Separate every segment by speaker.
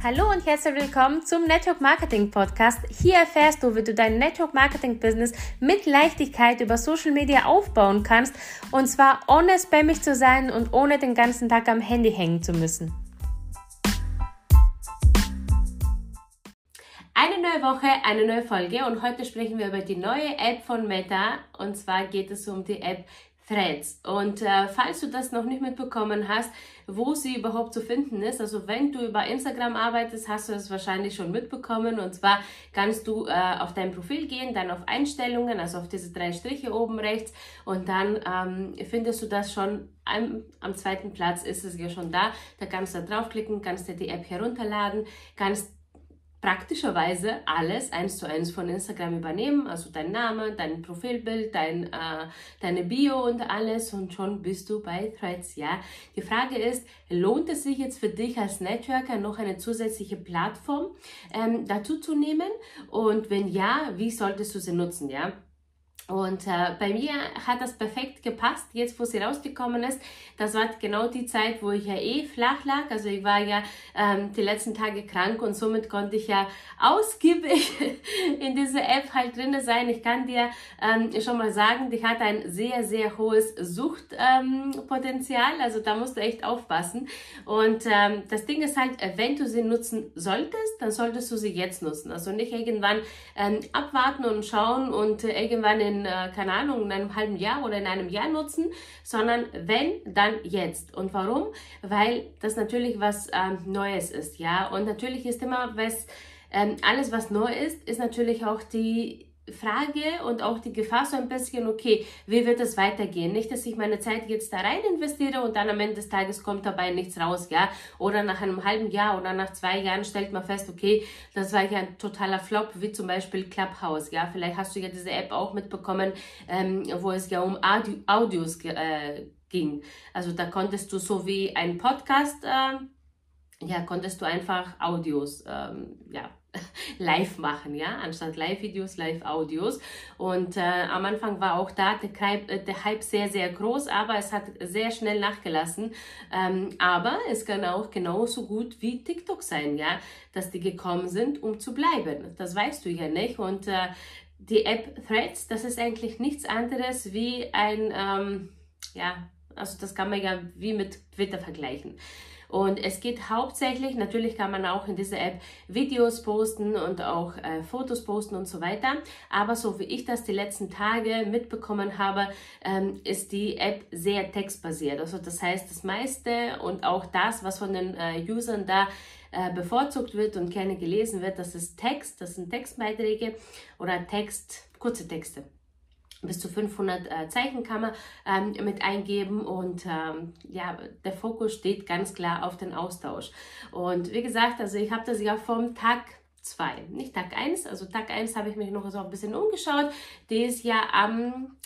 Speaker 1: Hallo und herzlich willkommen zum Network Marketing Podcast. Hier erfährst du, wie du dein Network Marketing Business mit Leichtigkeit über Social Media aufbauen kannst und zwar ohne spammig zu sein und ohne den ganzen Tag am Handy hängen zu müssen. Eine neue Woche, eine neue Folge und heute sprechen wir über die neue App von Meta und zwar geht es um die App Threads. Und äh, falls du das noch nicht mitbekommen hast, wo sie überhaupt zu finden ist, also wenn du über Instagram arbeitest, hast du das wahrscheinlich schon mitbekommen. Und zwar kannst du äh, auf dein Profil gehen, dann auf Einstellungen, also auf diese drei Striche oben rechts und dann ähm, findest du das schon am, am zweiten Platz ist es ja schon da. Da kannst du draufklicken, kannst dir die App herunterladen, kannst praktischerweise alles eins zu eins von Instagram übernehmen, also dein Name, dein Profilbild, dein, äh, deine Bio und alles und schon bist du bei Threads, ja. Die Frage ist, lohnt es sich jetzt für dich als Networker noch eine zusätzliche Plattform ähm, dazu zu nehmen und wenn ja, wie solltest du sie nutzen, ja? Und äh, bei mir hat das perfekt gepasst, jetzt wo sie rausgekommen ist. Das war genau die Zeit, wo ich ja eh flach lag. Also ich war ja ähm, die letzten Tage krank und somit konnte ich ja ausgiebig in dieser App halt drin sein. Ich kann dir ähm, schon mal sagen, die hat ein sehr, sehr hohes Suchtpotenzial. Ähm, also da musst du echt aufpassen. Und ähm, das Ding ist halt, wenn du sie nutzen solltest, dann solltest du sie jetzt nutzen. Also nicht irgendwann ähm, abwarten und schauen und äh, irgendwann in äh, keine Ahnung, in einem halben Jahr oder in einem Jahr nutzen, sondern wenn, dann jetzt. Und warum? Weil das natürlich was ähm, Neues ist, ja. Und natürlich ist immer was, ähm, alles was neu ist, ist natürlich auch die Frage und auch die Gefahr so ein bisschen, okay, wie wird es weitergehen? Nicht, dass ich meine Zeit jetzt da rein investiere und dann am Ende des Tages kommt dabei nichts raus, ja? Oder nach einem halben Jahr oder nach zwei Jahren stellt man fest, okay, das war ja ein totaler Flop, wie zum Beispiel Clubhouse, ja? Vielleicht hast du ja diese App auch mitbekommen, ähm, wo es ja um Audio, Audios äh, ging. Also da konntest du so wie ein Podcast, äh, ja, konntest du einfach Audios, ähm, ja, live machen, ja, anstatt Live-Videos, Live-Audios. Und äh, am Anfang war auch da der Hype, äh, der Hype sehr, sehr groß, aber es hat sehr schnell nachgelassen. Ähm, aber es kann auch genauso gut wie TikTok sein, ja, dass die gekommen sind, um zu bleiben. Das weißt du ja nicht. Und äh, die App Threads, das ist eigentlich nichts anderes wie ein, ähm, ja, also das kann man ja wie mit Twitter vergleichen. Und es geht hauptsächlich, natürlich kann man auch in dieser App Videos posten und auch äh, Fotos posten und so weiter. Aber so wie ich das die letzten Tage mitbekommen habe, ähm, ist die App sehr textbasiert. Also das heißt, das meiste und auch das, was von den äh, Usern da äh, bevorzugt wird und gerne gelesen wird, das ist Text, das sind Textbeiträge oder Text, kurze Texte bis zu 500 äh, Zeichen kann man ähm, mit eingeben und ähm, ja, der Fokus steht ganz klar auf den Austausch. Und wie gesagt, also ich habe das ja vom Tag 2, nicht Tag 1, also Tag 1 habe ich mich noch so ein bisschen umgeschaut. Der ist ja am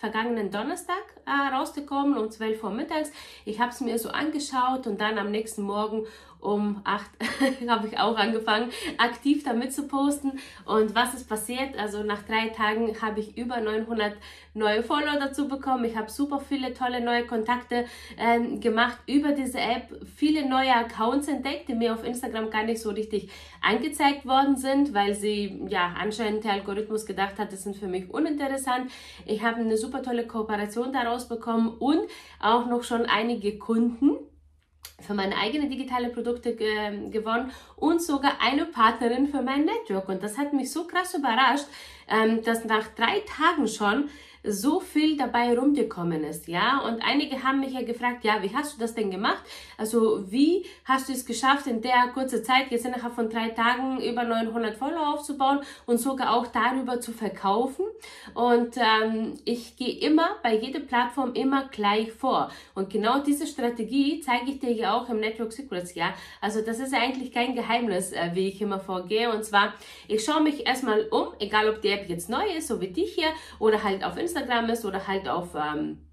Speaker 1: vergangenen Donnerstag äh, rausgekommen um 12 Uhr mittags. Ich habe es mir so angeschaut und dann am nächsten Morgen um 8 habe ich auch angefangen, aktiv damit zu posten. Und was ist passiert? Also nach drei Tagen habe ich über 900 neue Follower dazu bekommen. Ich habe super viele tolle neue Kontakte ähm, gemacht über diese App, viele neue Accounts entdeckt, die mir auf Instagram gar nicht so richtig angezeigt worden sind, weil sie ja anscheinend der Algorithmus gedacht hat, das sind für mich uninteressant. Ich habe eine super tolle Kooperation daraus bekommen und auch noch schon einige Kunden für meine eigenen digitale Produkte ge gewonnen und sogar eine Partnerin für mein Network. Und das hat mich so krass überrascht, ähm, dass nach drei Tagen schon so viel dabei rumgekommen ist, ja. Und einige haben mich ja gefragt, ja, wie hast du das denn gemacht? Also wie hast du es geschafft, in der kurzen Zeit, jetzt innerhalb von drei Tagen, über 900 Follower aufzubauen und sogar auch darüber zu verkaufen? Und ähm, ich gehe immer bei jeder Plattform immer gleich vor. Und genau diese Strategie zeige ich dir ja auch im Network Secrets, ja. Also das ist eigentlich kein Geheimnis, äh, wie ich immer vorgehe. Und zwar, ich schaue mich erstmal um, egal ob die App jetzt neu ist, so wie die hier, oder halt auf Instagram Instagram ist oder halt auf ähm,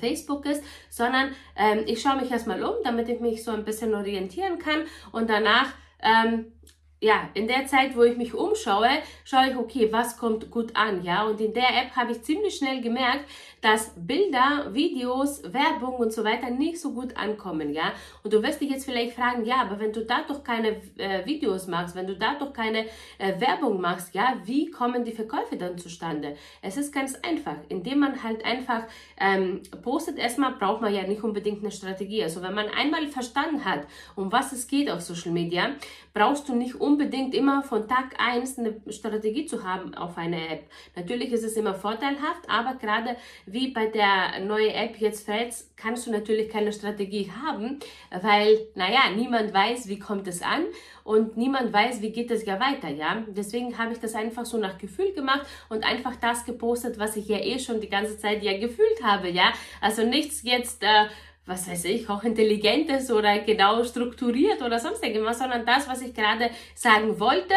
Speaker 1: Facebook ist, sondern ähm, ich schaue mich erstmal um, damit ich mich so ein bisschen orientieren kann und danach ähm, ja, in der Zeit, wo ich mich umschaue, schaue ich, okay, was kommt gut an, ja. Und in der App habe ich ziemlich schnell gemerkt, dass Bilder, Videos, Werbung und so weiter nicht so gut ankommen, ja. Und du wirst dich jetzt vielleicht fragen, ja, aber wenn du da doch keine äh, Videos machst, wenn du da doch keine äh, Werbung machst, ja, wie kommen die Verkäufe dann zustande? Es ist ganz einfach, indem man halt einfach ähm, postet. Erstmal braucht man ja nicht unbedingt eine Strategie. Also wenn man einmal verstanden hat, um was es geht auf Social Media, brauchst du nicht unbedingt immer von Tag 1 eine Strategie zu haben auf eine App. Natürlich ist es immer vorteilhaft, aber gerade wie bei der neuen App jetzt Threads kannst du natürlich keine Strategie haben, weil, naja, niemand weiß, wie kommt es an und niemand weiß, wie geht es ja weiter, ja. Deswegen habe ich das einfach so nach Gefühl gemacht und einfach das gepostet, was ich ja eh schon die ganze Zeit ja gefühlt habe, ja. Also nichts jetzt, äh, was weiß ich, auch intelligentes oder genau strukturiert oder sonst irgendwas, sondern das, was ich gerade sagen wollte.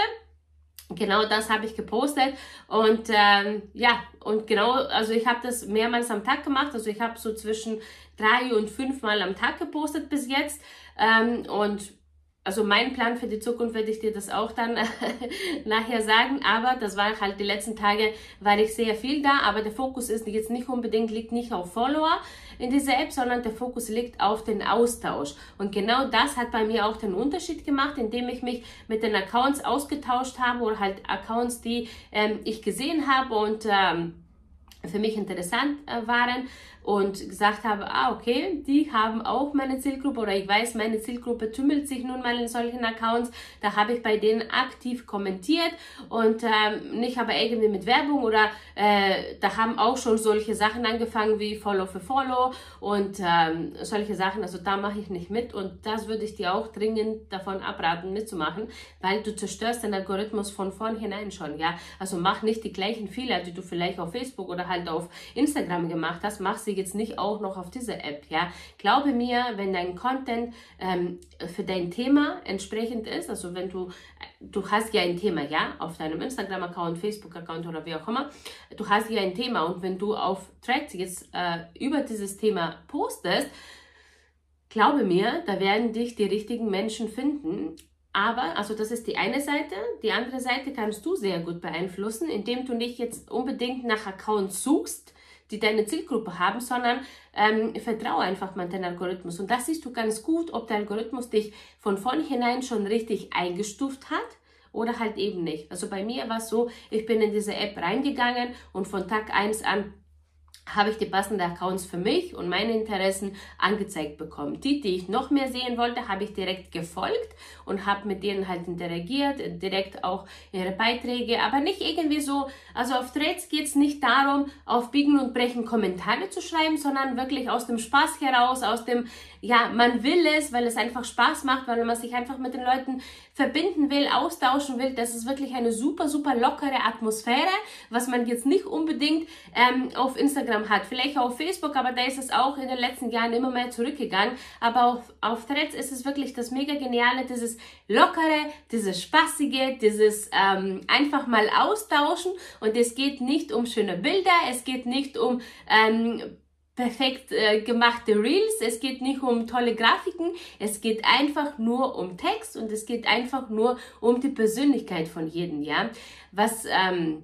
Speaker 1: Genau das habe ich gepostet. Und ähm, ja, und genau, also ich habe das mehrmals am Tag gemacht, also ich habe so zwischen drei und fünf Mal am Tag gepostet bis jetzt. Ähm, und also mein Plan für die Zukunft werde ich dir das auch dann nachher sagen, aber das war halt die letzten Tage, war ich sehr viel da, aber der Fokus ist jetzt nicht unbedingt, liegt nicht auf Follower in dieser App, sondern der Fokus liegt auf den Austausch. Und genau das hat bei mir auch den Unterschied gemacht, indem ich mich mit den Accounts ausgetauscht habe oder halt Accounts, die ähm, ich gesehen habe und ähm, für mich interessant äh, waren und gesagt habe, ah, okay, die haben auch meine Zielgruppe oder ich weiß, meine Zielgruppe tümmelt sich nun mal in solchen Accounts. Da habe ich bei denen aktiv kommentiert und ähm, nicht aber irgendwie mit Werbung oder äh, da haben auch schon solche Sachen angefangen wie Follow für Follow und ähm, solche Sachen. Also da mache ich nicht mit und das würde ich dir auch dringend davon abraten mitzumachen, weil du zerstörst den Algorithmus von vornherein schon, ja. Also mach nicht die gleichen Fehler, die du vielleicht auf Facebook oder halt auf Instagram gemacht hast, mach sie jetzt nicht auch noch auf diese App, ja. Glaube mir, wenn dein Content ähm, für dein Thema entsprechend ist, also wenn du, du hast ja ein Thema, ja, auf deinem Instagram-Account, Facebook-Account oder wie auch immer, du hast ja ein Thema und wenn du auf Threads jetzt äh, über dieses Thema postest, glaube mir, da werden dich die richtigen Menschen finden. Aber, also das ist die eine Seite. Die andere Seite kannst du sehr gut beeinflussen, indem du nicht jetzt unbedingt nach Accounts suchst, die deine Zielgruppe haben, sondern ähm, vertraue einfach mal den Algorithmus. Und das siehst du ganz gut, ob der Algorithmus dich von vornherein schon richtig eingestuft hat oder halt eben nicht. Also bei mir war es so, ich bin in diese App reingegangen und von Tag 1 an habe ich die passenden Accounts für mich und meine Interessen angezeigt bekommen. Die, die ich noch mehr sehen wollte, habe ich direkt gefolgt und habe mit denen halt interagiert, direkt auch ihre Beiträge, aber nicht irgendwie so, also auf Threads geht es nicht darum, auf Biegen und Brechen Kommentare zu schreiben, sondern wirklich aus dem Spaß heraus, aus dem, ja, man will es, weil es einfach Spaß macht, weil man sich einfach mit den Leuten verbinden will, austauschen will. Das ist wirklich eine super, super lockere Atmosphäre, was man jetzt nicht unbedingt ähm, auf Instagram hat. Vielleicht auf Facebook, aber da ist es auch in den letzten Jahren immer mehr zurückgegangen. Aber auf, auf Threads ist es wirklich das mega geniale, dieses lockere, dieses spaßige, dieses ähm, einfach mal austauschen. Und es geht nicht um schöne Bilder, es geht nicht um ähm, perfekt äh, gemachte Reels. Es geht nicht um tolle Grafiken. Es geht einfach nur um Text und es geht einfach nur um die Persönlichkeit von jedem, ja. Was, ähm,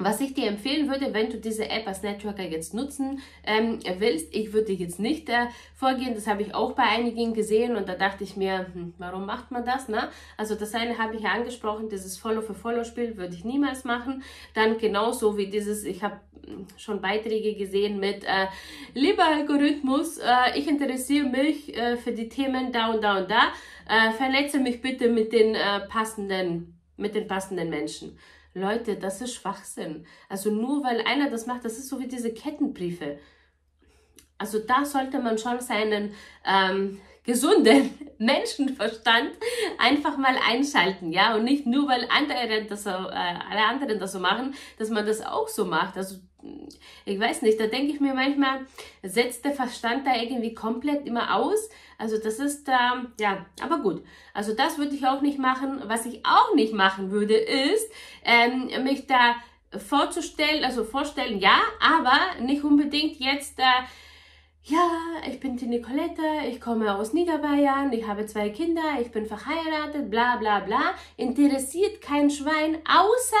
Speaker 1: was ich dir empfehlen würde, wenn du diese App als Networker jetzt nutzen ähm, willst, ich würde jetzt nicht äh, vorgehen, das habe ich auch bei einigen gesehen und da dachte ich mir, hm, warum macht man das? Ne? Also das eine habe ich ja angesprochen, dieses Follow-for-Follow-Spiel würde ich niemals machen. Dann genauso wie dieses, ich habe hm, schon Beiträge gesehen mit, äh, lieber Algorithmus, äh, ich interessiere mich äh, für die Themen da und da und da, äh, vernetze mich bitte mit den äh, passenden, mit den passenden Menschen. Leute, das ist Schwachsinn. Also nur weil einer das macht, das ist so wie diese Kettenbriefe. Also da sollte man schon seinen ähm, gesunden Menschenverstand einfach mal einschalten, ja, und nicht nur weil andere das äh, alle anderen das so machen, dass man das auch so macht. Also ich weiß nicht, da denke ich mir manchmal, setzt der Verstand da irgendwie komplett immer aus. Also das ist, ähm, ja, aber gut. Also das würde ich auch nicht machen. Was ich auch nicht machen würde, ist, ähm, mich da vorzustellen, also vorstellen, ja, aber nicht unbedingt jetzt äh, ja, ich bin die Nicolette, ich komme aus Niederbayern, ich habe zwei Kinder, ich bin verheiratet, bla bla bla. Interessiert kein Schwein, außer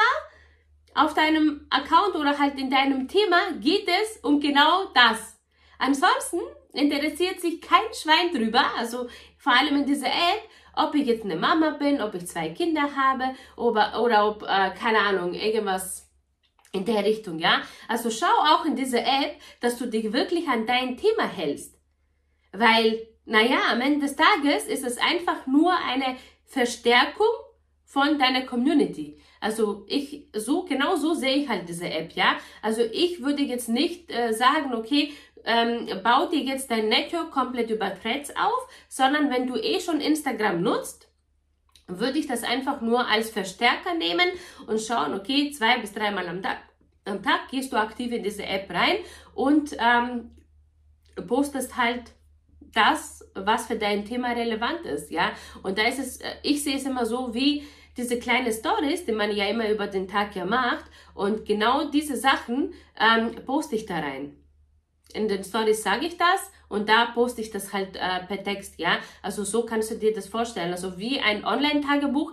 Speaker 1: auf deinem Account oder halt in deinem Thema geht es um genau das. Ansonsten interessiert sich kein Schwein drüber, also vor allem in dieser App, ob ich jetzt eine Mama bin, ob ich zwei Kinder habe oder, oder ob, äh, keine Ahnung, irgendwas in der Richtung, ja. Also schau auch in dieser App, dass du dich wirklich an dein Thema hältst. Weil, naja, am Ende des Tages ist es einfach nur eine Verstärkung von deiner Community. Also ich so genau so sehe ich halt diese App, ja. Also ich würde jetzt nicht äh, sagen, okay, ähm, bau dir jetzt dein Network komplett über Threads auf, sondern wenn du eh schon Instagram nutzt, würde ich das einfach nur als Verstärker nehmen und schauen, okay, zwei bis dreimal am Tag, am Tag gehst du aktiv in diese App rein und ähm, postest halt das, was für dein Thema relevant ist, ja. Und da ist es, äh, ich sehe es immer so wie diese kleine Stories, die man ja immer über den Tag ja macht und genau diese Sachen ähm, poste ich da rein. In den Stories sage ich das und da poste ich das halt äh, per Text, ja. Also so kannst du dir das vorstellen. Also wie ein Online-Tagebuch,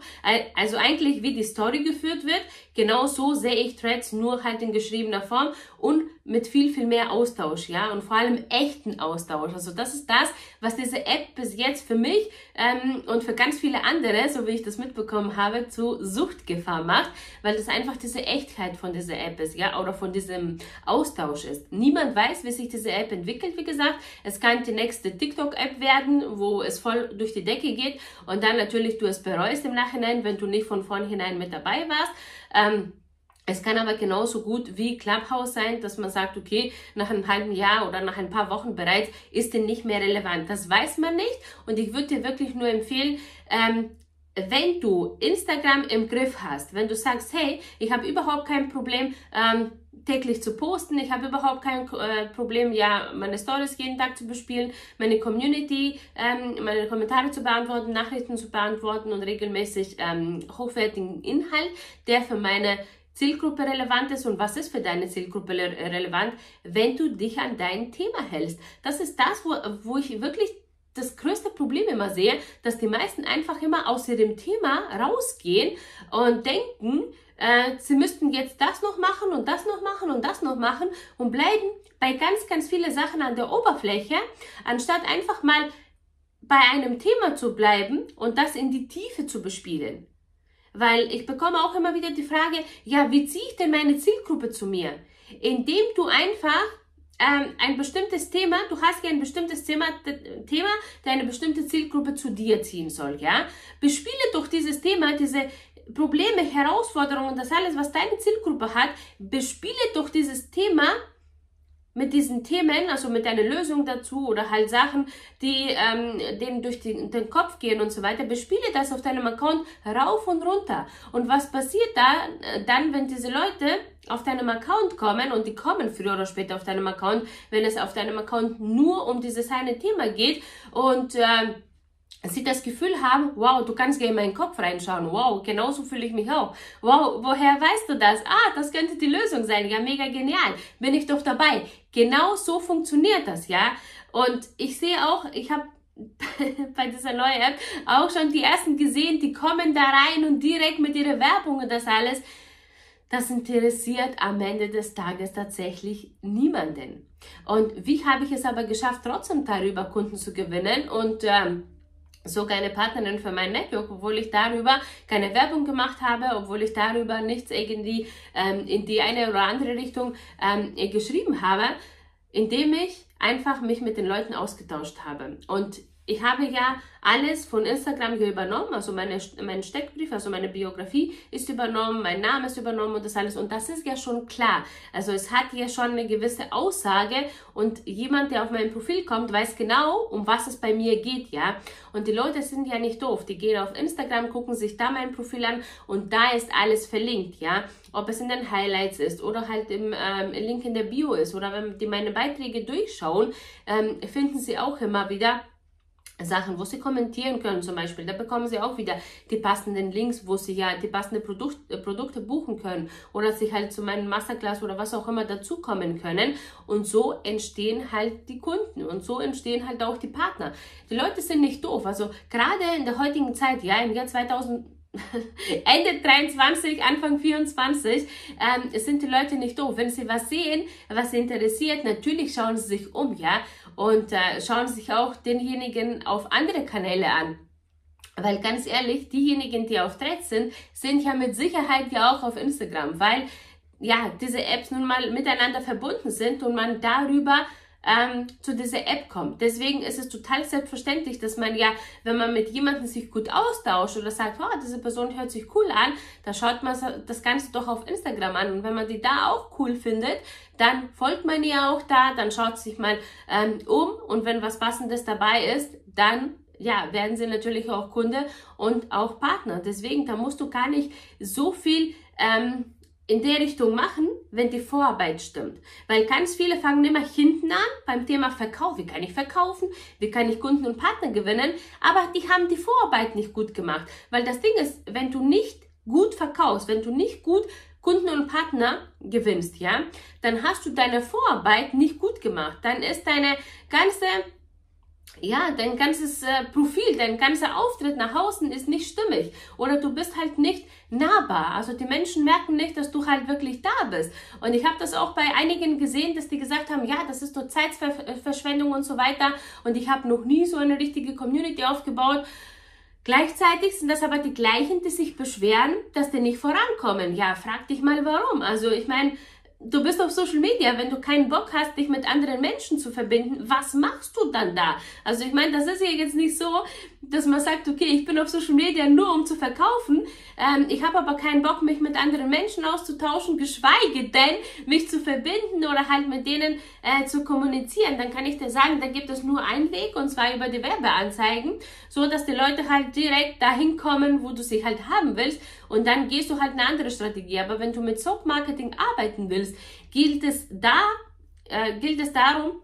Speaker 1: also eigentlich wie die Story geführt wird, genau so sehe ich Threads nur halt in geschriebener Form und mit viel, viel mehr Austausch, ja, und vor allem echten Austausch. Also das ist das, was diese App bis jetzt für mich ähm, und für ganz viele andere, so wie ich das mitbekommen habe, zu Suchtgefahr macht, weil das einfach diese Echtheit von dieser App ist, ja, oder von diesem Austausch ist. Niemand weiß, wie sich diese App entwickelt, wie gesagt. Es kann die nächste TikTok-App werden, wo es voll durch die Decke geht und dann natürlich du es bereust im Nachhinein, wenn du nicht von vornherein mit dabei warst. Ähm, es kann aber genauso gut wie Clubhouse sein, dass man sagt, okay, nach einem halben Jahr oder nach ein paar Wochen bereits ist denn nicht mehr relevant. Das weiß man nicht und ich würde dir wirklich nur empfehlen, ähm, wenn du Instagram im Griff hast, wenn du sagst, hey, ich habe überhaupt kein Problem, ähm, täglich zu posten, ich habe überhaupt kein äh, Problem, ja, meine Stories jeden Tag zu bespielen, meine Community, ähm, meine Kommentare zu beantworten, Nachrichten zu beantworten und regelmäßig ähm, hochwertigen Inhalt, der für meine Zielgruppe relevant ist und was ist für deine Zielgruppe relevant, wenn du dich an dein Thema hältst. Das ist das, wo, wo ich wirklich das größte Problem immer sehe, dass die meisten einfach immer aus ihrem Thema rausgehen und denken, äh, sie müssten jetzt das noch machen und das noch machen und das noch machen und bleiben bei ganz, ganz vielen Sachen an der Oberfläche, anstatt einfach mal bei einem Thema zu bleiben und das in die Tiefe zu bespielen. Weil ich bekomme auch immer wieder die Frage, ja, wie ziehe ich denn meine Zielgruppe zu mir? Indem du einfach ähm, ein bestimmtes Thema, du hast ja ein bestimmtes Thema, Thema, der eine bestimmte Zielgruppe zu dir ziehen soll, ja? Bespiele doch dieses Thema, diese Probleme, Herausforderungen, das alles, was deine Zielgruppe hat, bespiele doch dieses Thema mit diesen Themen, also mit einer Lösung dazu oder halt Sachen, die ähm, denen durch die, den Kopf gehen und so weiter, bespiele das auf deinem Account rauf und runter. Und was passiert da äh, dann, wenn diese Leute auf deinem Account kommen und die kommen früher oder später auf deinem Account, wenn es auf deinem Account nur um dieses eine Thema geht und äh, sie das Gefühl haben, wow, du kannst gerne in meinen Kopf reinschauen, wow, genauso fühle ich mich auch. Wow, woher weißt du das? Ah, das könnte die Lösung sein, ja, mega genial, bin ich doch dabei. Genau so funktioniert das, ja. Und ich sehe auch, ich habe bei dieser neuen App auch schon die ersten gesehen, die kommen da rein und direkt mit ihrer Werbung und das alles. Das interessiert am Ende des Tages tatsächlich niemanden. Und wie habe ich es aber geschafft, trotzdem darüber Kunden zu gewinnen und ähm, sogar eine Partnerin für mein Network, obwohl ich darüber keine Werbung gemacht habe, obwohl ich darüber nichts irgendwie ähm, in die eine oder andere Richtung ähm, geschrieben habe, indem ich einfach mich mit den Leuten ausgetauscht habe. Und ich habe ja alles von Instagram hier übernommen, also meine, mein Steckbrief, also meine Biografie ist übernommen, mein Name ist übernommen und das alles. Und das ist ja schon klar. Also es hat ja schon eine gewisse Aussage und jemand, der auf mein Profil kommt, weiß genau, um was es bei mir geht, ja. Und die Leute sind ja nicht doof. Die gehen auf Instagram, gucken sich da mein Profil an und da ist alles verlinkt, ja. Ob es in den Highlights ist oder halt im ähm, Link in der Bio ist oder wenn die meine Beiträge durchschauen, ähm, finden sie auch immer wieder Sachen, wo sie kommentieren können zum Beispiel. Da bekommen sie auch wieder die passenden Links, wo sie ja die passenden Produkt, äh, Produkte buchen können oder sich halt zu meinem Masterclass oder was auch immer dazukommen können. Und so entstehen halt die Kunden und so entstehen halt auch die Partner. Die Leute sind nicht doof. Also gerade in der heutigen Zeit, ja, im Jahr 2000, Ende 23, Anfang 24, ähm, sind die Leute nicht doof. Wenn sie was sehen, was sie interessiert, natürlich schauen sie sich um, ja und äh, schauen sich auch denjenigen auf andere Kanäle an. Weil ganz ehrlich, diejenigen, die auf Threads sind, sind ja mit Sicherheit ja auch auf Instagram, weil ja diese Apps nun mal miteinander verbunden sind und man darüber ähm, zu dieser App kommt. Deswegen ist es total selbstverständlich, dass man ja, wenn man mit jemandem sich gut austauscht oder sagt, oh, diese Person hört sich cool an, da schaut man das Ganze doch auf Instagram an. Und wenn man die da auch cool findet, dann folgt man ihr auch da, dann schaut sich mal ähm, um und wenn was Passendes dabei ist, dann ja, werden sie natürlich auch Kunde und auch Partner. Deswegen, da musst du gar nicht so viel ähm, in der Richtung machen, wenn die Vorarbeit stimmt. Weil ganz viele fangen immer hinten an beim Thema Verkauf. Wie kann ich verkaufen? Wie kann ich Kunden und Partner gewinnen? Aber die haben die Vorarbeit nicht gut gemacht. Weil das Ding ist, wenn du nicht gut verkaufst, wenn du nicht gut Kunden und Partner gewinnst, ja, dann hast du deine Vorarbeit nicht gut gemacht. Dann ist deine ganze ja, dein ganzes äh, Profil, dein ganzer Auftritt nach außen ist nicht stimmig oder du bist halt nicht nahbar. Also die Menschen merken nicht, dass du halt wirklich da bist. Und ich habe das auch bei einigen gesehen, dass die gesagt haben, ja, das ist nur Zeitverschwendung und so weiter. Und ich habe noch nie so eine richtige Community aufgebaut. Gleichzeitig sind das aber die gleichen, die sich beschweren, dass die nicht vorankommen. Ja, frag dich mal warum. Also ich meine, du bist auf Social Media, wenn du keinen Bock hast, dich mit anderen Menschen zu verbinden, was machst du dann da? Also ich meine, das ist ja jetzt nicht so, dass man sagt, okay, ich bin auf Social Media nur um zu verkaufen. Ähm, ich habe aber keinen Bock, mich mit anderen Menschen auszutauschen, geschweige denn mich zu verbinden oder halt mit denen äh, zu kommunizieren. Dann kann ich dir sagen, da gibt es nur einen Weg und zwar über die Werbeanzeigen, so dass die Leute halt direkt dahin kommen, wo du sie halt haben willst und dann gehst du halt eine andere Strategie. Aber wenn du mit Soap Marketing arbeiten willst, gilt es da, äh, gilt es darum,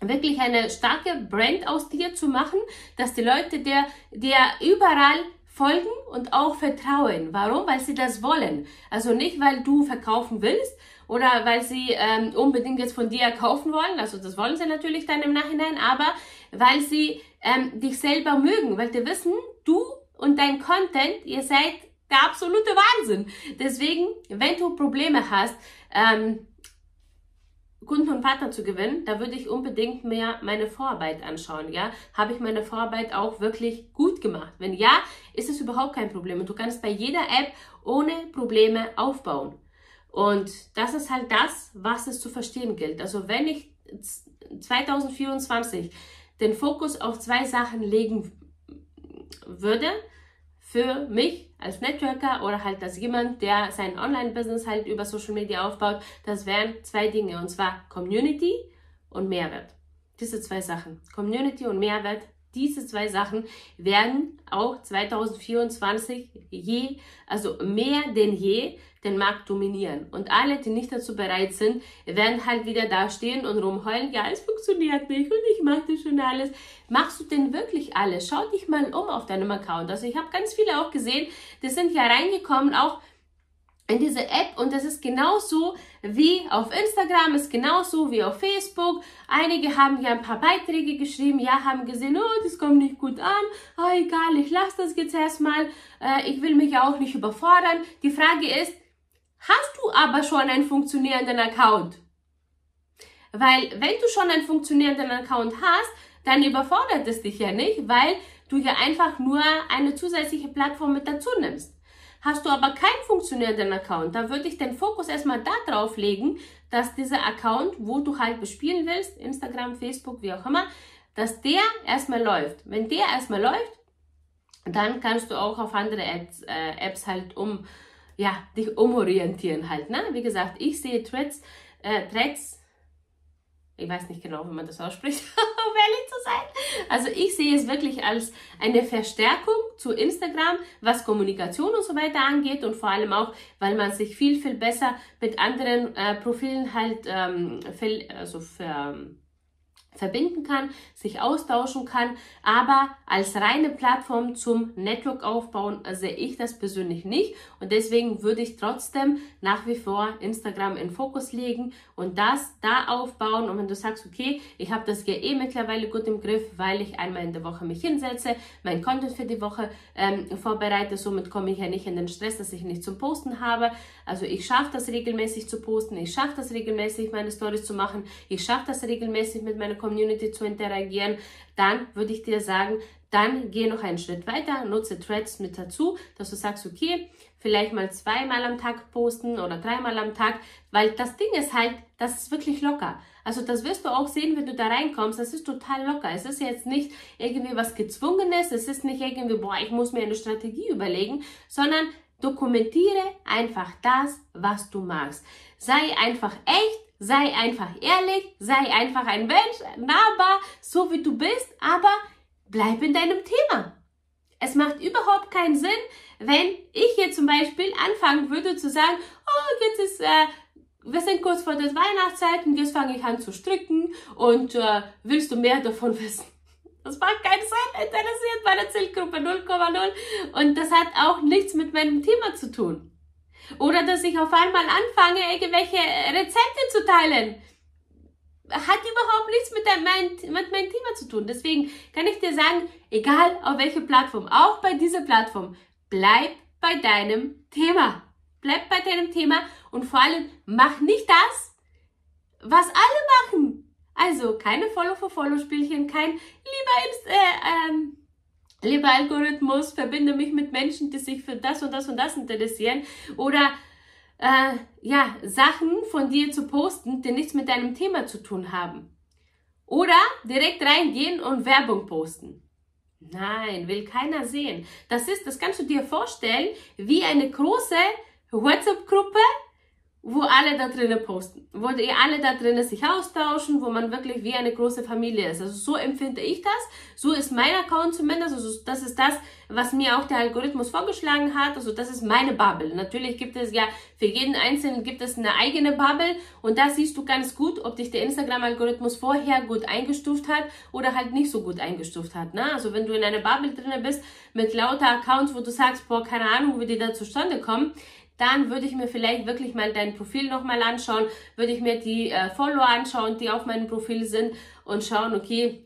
Speaker 1: wirklich eine starke Brand aus dir zu machen, dass die Leute dir, dir überall folgen und auch vertrauen. Warum? Weil sie das wollen. Also nicht, weil du verkaufen willst oder weil sie ähm, unbedingt jetzt von dir kaufen wollen. Also das wollen sie natürlich dann im Nachhinein, aber weil sie ähm, dich selber mögen, weil die wissen, du und dein Content, ihr seid der absolute Wahnsinn. Deswegen, wenn du Probleme hast, ähm, Kunden und Partner zu gewinnen, da würde ich unbedingt mehr meine Vorarbeit anschauen. Ja, habe ich meine Vorarbeit auch wirklich gut gemacht? Wenn ja, ist es überhaupt kein Problem und du kannst bei jeder App ohne Probleme aufbauen. Und das ist halt das, was es zu verstehen gilt. Also wenn ich 2024 den Fokus auf zwei Sachen legen würde, für mich als Networker oder halt als jemand, der sein Online-Business halt über Social Media aufbaut, das wären zwei Dinge und zwar Community und Mehrwert. Diese zwei Sachen, Community und Mehrwert, diese zwei Sachen werden auch 2024 je, also mehr denn je, den Markt dominieren. Und alle, die nicht dazu bereit sind, werden halt wieder da stehen und rumheulen, ja, es funktioniert nicht und ich mache das schon alles. Machst du denn wirklich alles? Schau dich mal um auf deinem Account. Also ich habe ganz viele auch gesehen, die sind ja reingekommen, auch in diese App und das ist genauso wie auf Instagram, ist genauso wie auf Facebook. Einige haben ja ein paar Beiträge geschrieben, ja, haben gesehen, oh, das kommt nicht gut an, oh, egal, ich lasse das jetzt erstmal, äh, ich will mich auch nicht überfordern. Die Frage ist, hast du aber schon einen funktionierenden Account? Weil wenn du schon einen funktionierenden Account hast, dann überfordert es dich ja nicht, weil du ja einfach nur eine zusätzliche Plattform mit dazu nimmst. Hast du aber keinen funktionierenden Account, dann würde ich den Fokus erstmal darauf legen, dass dieser Account, wo du halt bespielen willst, Instagram, Facebook, wie auch immer, dass der erstmal läuft. Wenn der erstmal läuft, dann kannst du auch auf andere Apps, äh, Apps halt um, ja, dich umorientieren halt, ne? Wie gesagt, ich sehe Threads, äh, Threads ich weiß nicht genau, wie man das ausspricht, um ehrlich zu sein. Also ich sehe es wirklich als eine Verstärkung zu Instagram, was Kommunikation und so weiter angeht und vor allem auch, weil man sich viel, viel besser mit anderen äh, Profilen halt ähm, also ver, verbinden kann, sich austauschen kann, aber als reine Plattform zum Network aufbauen sehe ich das persönlich nicht. Und deswegen würde ich trotzdem nach wie vor Instagram in Fokus legen und das da aufbauen. Und wenn du sagst, okay, ich habe das ja eh mittlerweile gut im Griff, weil ich einmal in der Woche mich hinsetze, mein Content für die Woche ähm, vorbereite, somit komme ich ja nicht in den Stress, dass ich nicht zum Posten habe, also ich schaffe das regelmäßig zu posten, ich schaffe das regelmäßig meine Stories zu machen, ich schaffe das regelmäßig mit meiner Community zu interagieren, dann würde ich dir sagen, dann geh noch einen Schritt weiter, nutze Threads mit dazu, dass du sagst, okay, vielleicht mal zweimal am Tag posten oder dreimal am Tag, weil das Ding ist halt, das ist wirklich locker. Also das wirst du auch sehen, wenn du da reinkommst, das ist total locker. Es ist jetzt nicht irgendwie was gezwungenes, es ist nicht irgendwie, boah, ich muss mir eine Strategie überlegen, sondern dokumentiere einfach das, was du magst. Sei einfach echt, Sei einfach ehrlich, sei einfach ein Mensch, nahbar, so wie du bist, aber bleib in deinem Thema. Es macht überhaupt keinen Sinn, wenn ich hier zum Beispiel anfangen würde zu sagen, oh, jetzt ist, äh, wir sind kurz vor der Weihnachtszeit und jetzt fange ich an zu stricken und äh, willst du mehr davon wissen? Das macht keinen Sinn, interessiert meine Zielgruppe 0,0 und das hat auch nichts mit meinem Thema zu tun. Oder dass ich auf einmal anfange, irgendwelche Rezepte zu teilen. Hat überhaupt nichts mit, mein, mit meinem Thema zu tun. Deswegen kann ich dir sagen, egal auf welche Plattform, auch bei dieser Plattform, bleib bei deinem Thema. Bleib bei deinem Thema und vor allem mach nicht das, was alle machen. Also keine Follow-for-Follow-Spielchen, kein lieber äh, ähm, Lieber Algorithmus, verbinde mich mit Menschen, die sich für das und das und das interessieren. Oder äh, ja, Sachen von dir zu posten, die nichts mit deinem Thema zu tun haben. Oder direkt reingehen und Werbung posten. Nein, will keiner sehen. Das ist, das kannst du dir vorstellen, wie eine große WhatsApp-Gruppe, wo alle da drinnen posten, wo die alle da drinnen sich austauschen, wo man wirklich wie eine große Familie ist. Also so empfinde ich das. So ist mein Account zumindest. Also das ist das, was mir auch der Algorithmus vorgeschlagen hat. Also das ist meine Bubble. Natürlich gibt es ja für jeden Einzelnen gibt es eine eigene Bubble und da siehst du ganz gut, ob dich der Instagram-Algorithmus vorher gut eingestuft hat oder halt nicht so gut eingestuft hat. Ne? Also wenn du in einer Bubble drinnen bist mit lauter Accounts, wo du sagst, boah, keine Ahnung, wie die da zustande kommen, dann würde ich mir vielleicht wirklich mal dein Profil nochmal anschauen, würde ich mir die äh, Follower anschauen, die auf meinem Profil sind und schauen, okay,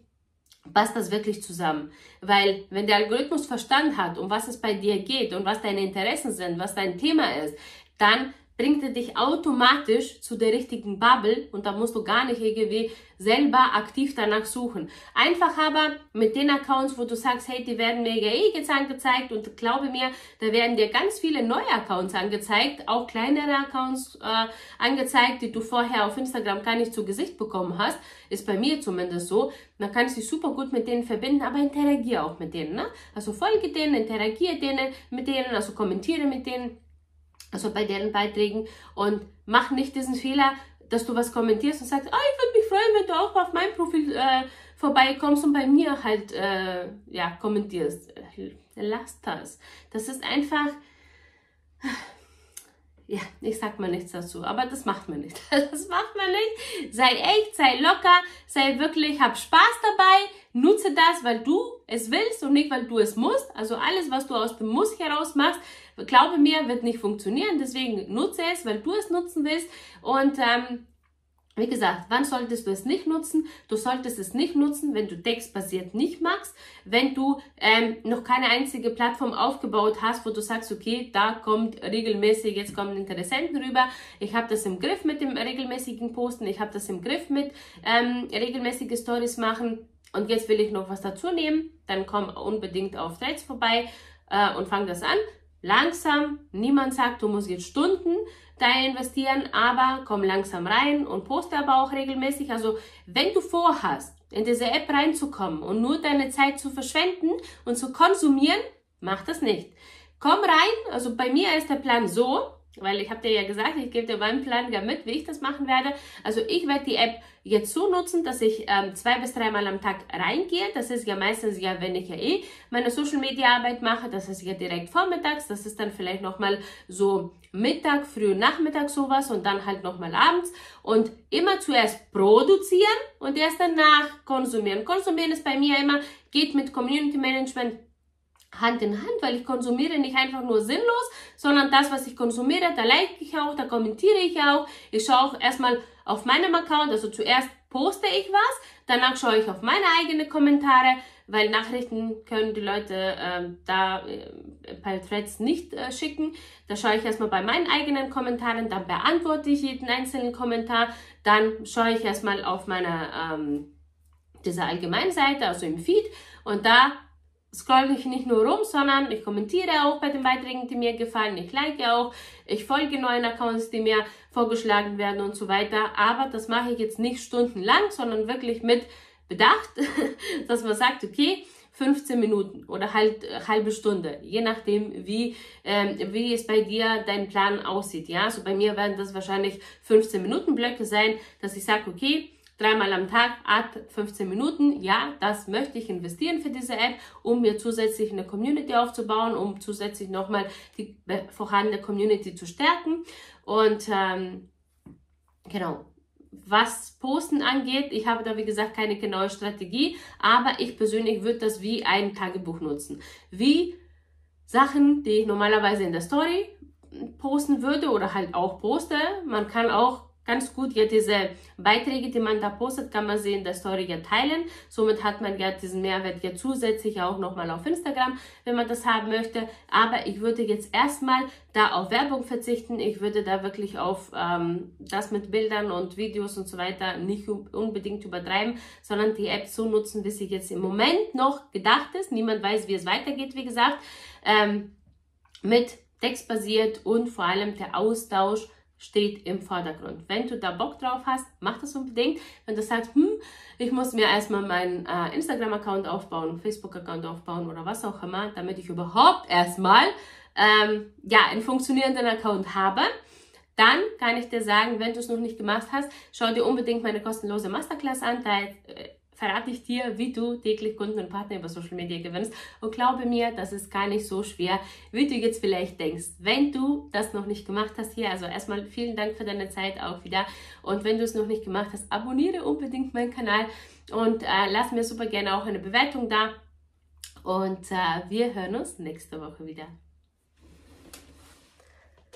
Speaker 1: passt das wirklich zusammen? Weil wenn der Algorithmus verstanden hat, um was es bei dir geht und was deine Interessen sind, was dein Thema ist, dann bringt er dich automatisch zu der richtigen Bubble und da musst du gar nicht irgendwie selber aktiv danach suchen. Einfach aber mit den Accounts, wo du sagst, hey, die werden mir ja eh jetzt angezeigt und glaube mir, da werden dir ganz viele neue Accounts angezeigt, auch kleinere Accounts äh, angezeigt, die du vorher auf Instagram gar nicht zu Gesicht bekommen hast. Ist bei mir zumindest so. Dann kannst du dich super gut mit denen verbinden, aber interagiere auch mit denen. Ne? Also folge denen, interagiere denen mit denen, also kommentiere mit denen also bei deren Beiträgen und mach nicht diesen Fehler, dass du was kommentierst und sagst, oh, ich würde mich freuen, wenn du auch auf mein Profil äh, vorbeikommst und bei mir halt äh, ja kommentierst. Lass das. Das ist einfach ja, ich sag mal nichts dazu, aber das macht man nicht. Das macht man nicht. Sei echt, sei locker, sei wirklich, hab Spaß dabei, nutze das, weil du es willst und nicht, weil du es musst. Also alles, was du aus dem Muss heraus machst, glaube mir, wird nicht funktionieren. Deswegen nutze es, weil du es nutzen willst. Und ähm, wie gesagt, wann solltest du es nicht nutzen? Du solltest es nicht nutzen, wenn du textbasiert nicht machst, wenn du ähm, noch keine einzige Plattform aufgebaut hast, wo du sagst, okay, da kommt regelmäßig, jetzt kommen Interessenten rüber. Ich habe das im Griff mit dem regelmäßigen Posten, ich habe das im Griff mit ähm, regelmäßige Stories machen und jetzt will ich noch was dazu nehmen. Dann komm unbedingt auf Threads vorbei äh, und fang das an langsam. Niemand sagt, du musst jetzt Stunden da investieren, aber komm langsam rein und poste aber auch regelmäßig. Also wenn du vorhast, in diese App reinzukommen und nur deine Zeit zu verschwenden und zu konsumieren, mach das nicht. Komm rein, also bei mir ist der Plan so, weil ich habe dir ja gesagt, ich gebe dir meinen Plan ja mit, wie ich das machen werde. Also ich werde die App jetzt so nutzen, dass ich ähm, zwei bis dreimal am Tag reingehe. Das ist ja meistens ja, wenn ich ja eh meine Social Media Arbeit mache, das ist ja direkt vormittags, das ist dann vielleicht nochmal so Mittag, früh, Nachmittag sowas und dann halt nochmal abends und immer zuerst produzieren und erst danach konsumieren. Konsumieren ist bei mir immer, geht mit Community Management Hand in Hand, weil ich konsumiere nicht einfach nur sinnlos, sondern das, was ich konsumiere, da like ich auch, da kommentiere ich auch. Ich schaue auch erstmal auf meinem Account, also zuerst poste ich was, danach schaue ich auf meine eigenen Kommentare, weil Nachrichten können die Leute äh, da äh, bei Threads nicht äh, schicken. Da schaue ich erstmal bei meinen eigenen Kommentaren, dann beantworte ich jeden einzelnen Kommentar, dann schaue ich erstmal auf meine ähm, diese Allgemeinseite, also im Feed und da scroll ich nicht nur rum, sondern ich kommentiere auch bei den Beiträgen, die mir gefallen. Ich like auch, ich folge neuen Accounts, die mir vorgeschlagen werden und so weiter. Aber das mache ich jetzt nicht stundenlang, sondern wirklich mit Bedacht, dass man sagt, okay, 15 Minuten oder halt äh, halbe Stunde, je nachdem, wie, ähm, wie es bei dir dein Plan aussieht. Ja, so also bei mir werden das wahrscheinlich 15 Minuten Blöcke sein, dass ich sage, okay, dreimal am Tag, ad 15 Minuten. Ja, das möchte ich investieren für diese App, um mir zusätzlich eine Community aufzubauen, um zusätzlich nochmal die vorhandene Community zu stärken. Und ähm, genau, was Posten angeht, ich habe da wie gesagt keine genaue Strategie, aber ich persönlich würde das wie ein Tagebuch nutzen. Wie Sachen, die ich normalerweise in der Story posten würde oder halt auch poste. Man kann auch ganz gut ja diese Beiträge, die man da postet, kann man sie in der Story ja teilen. Somit hat man ja diesen Mehrwert ja zusätzlich auch nochmal auf Instagram, wenn man das haben möchte. Aber ich würde jetzt erstmal da auf Werbung verzichten. Ich würde da wirklich auf ähm, das mit Bildern und Videos und so weiter nicht unbedingt übertreiben, sondern die App so nutzen, wie sie jetzt im Moment noch gedacht ist. Niemand weiß, wie es weitergeht, wie gesagt. Ähm, mit textbasiert und vor allem der Austausch steht im Vordergrund. Wenn du da Bock drauf hast, mach das unbedingt. Wenn du sagst, hm, ich muss mir erstmal meinen äh, Instagram-Account aufbauen, Facebook-Account aufbauen oder was auch immer, damit ich überhaupt erstmal ähm, ja, einen funktionierenden Account habe, dann kann ich dir sagen, wenn du es noch nicht gemacht hast, schau dir unbedingt meine kostenlose Masterclass an. Da äh, verrate ich dir, wie du täglich Kunden und Partner über Social Media gewinnst. Und glaube mir, das ist gar nicht so schwer, wie du jetzt vielleicht denkst. Wenn du das noch nicht gemacht hast hier, also erstmal vielen Dank für deine Zeit auch wieder. Und wenn du es noch nicht gemacht hast, abonniere unbedingt meinen Kanal und äh, lass mir super gerne auch eine Bewertung da. Und äh, wir hören uns nächste Woche wieder.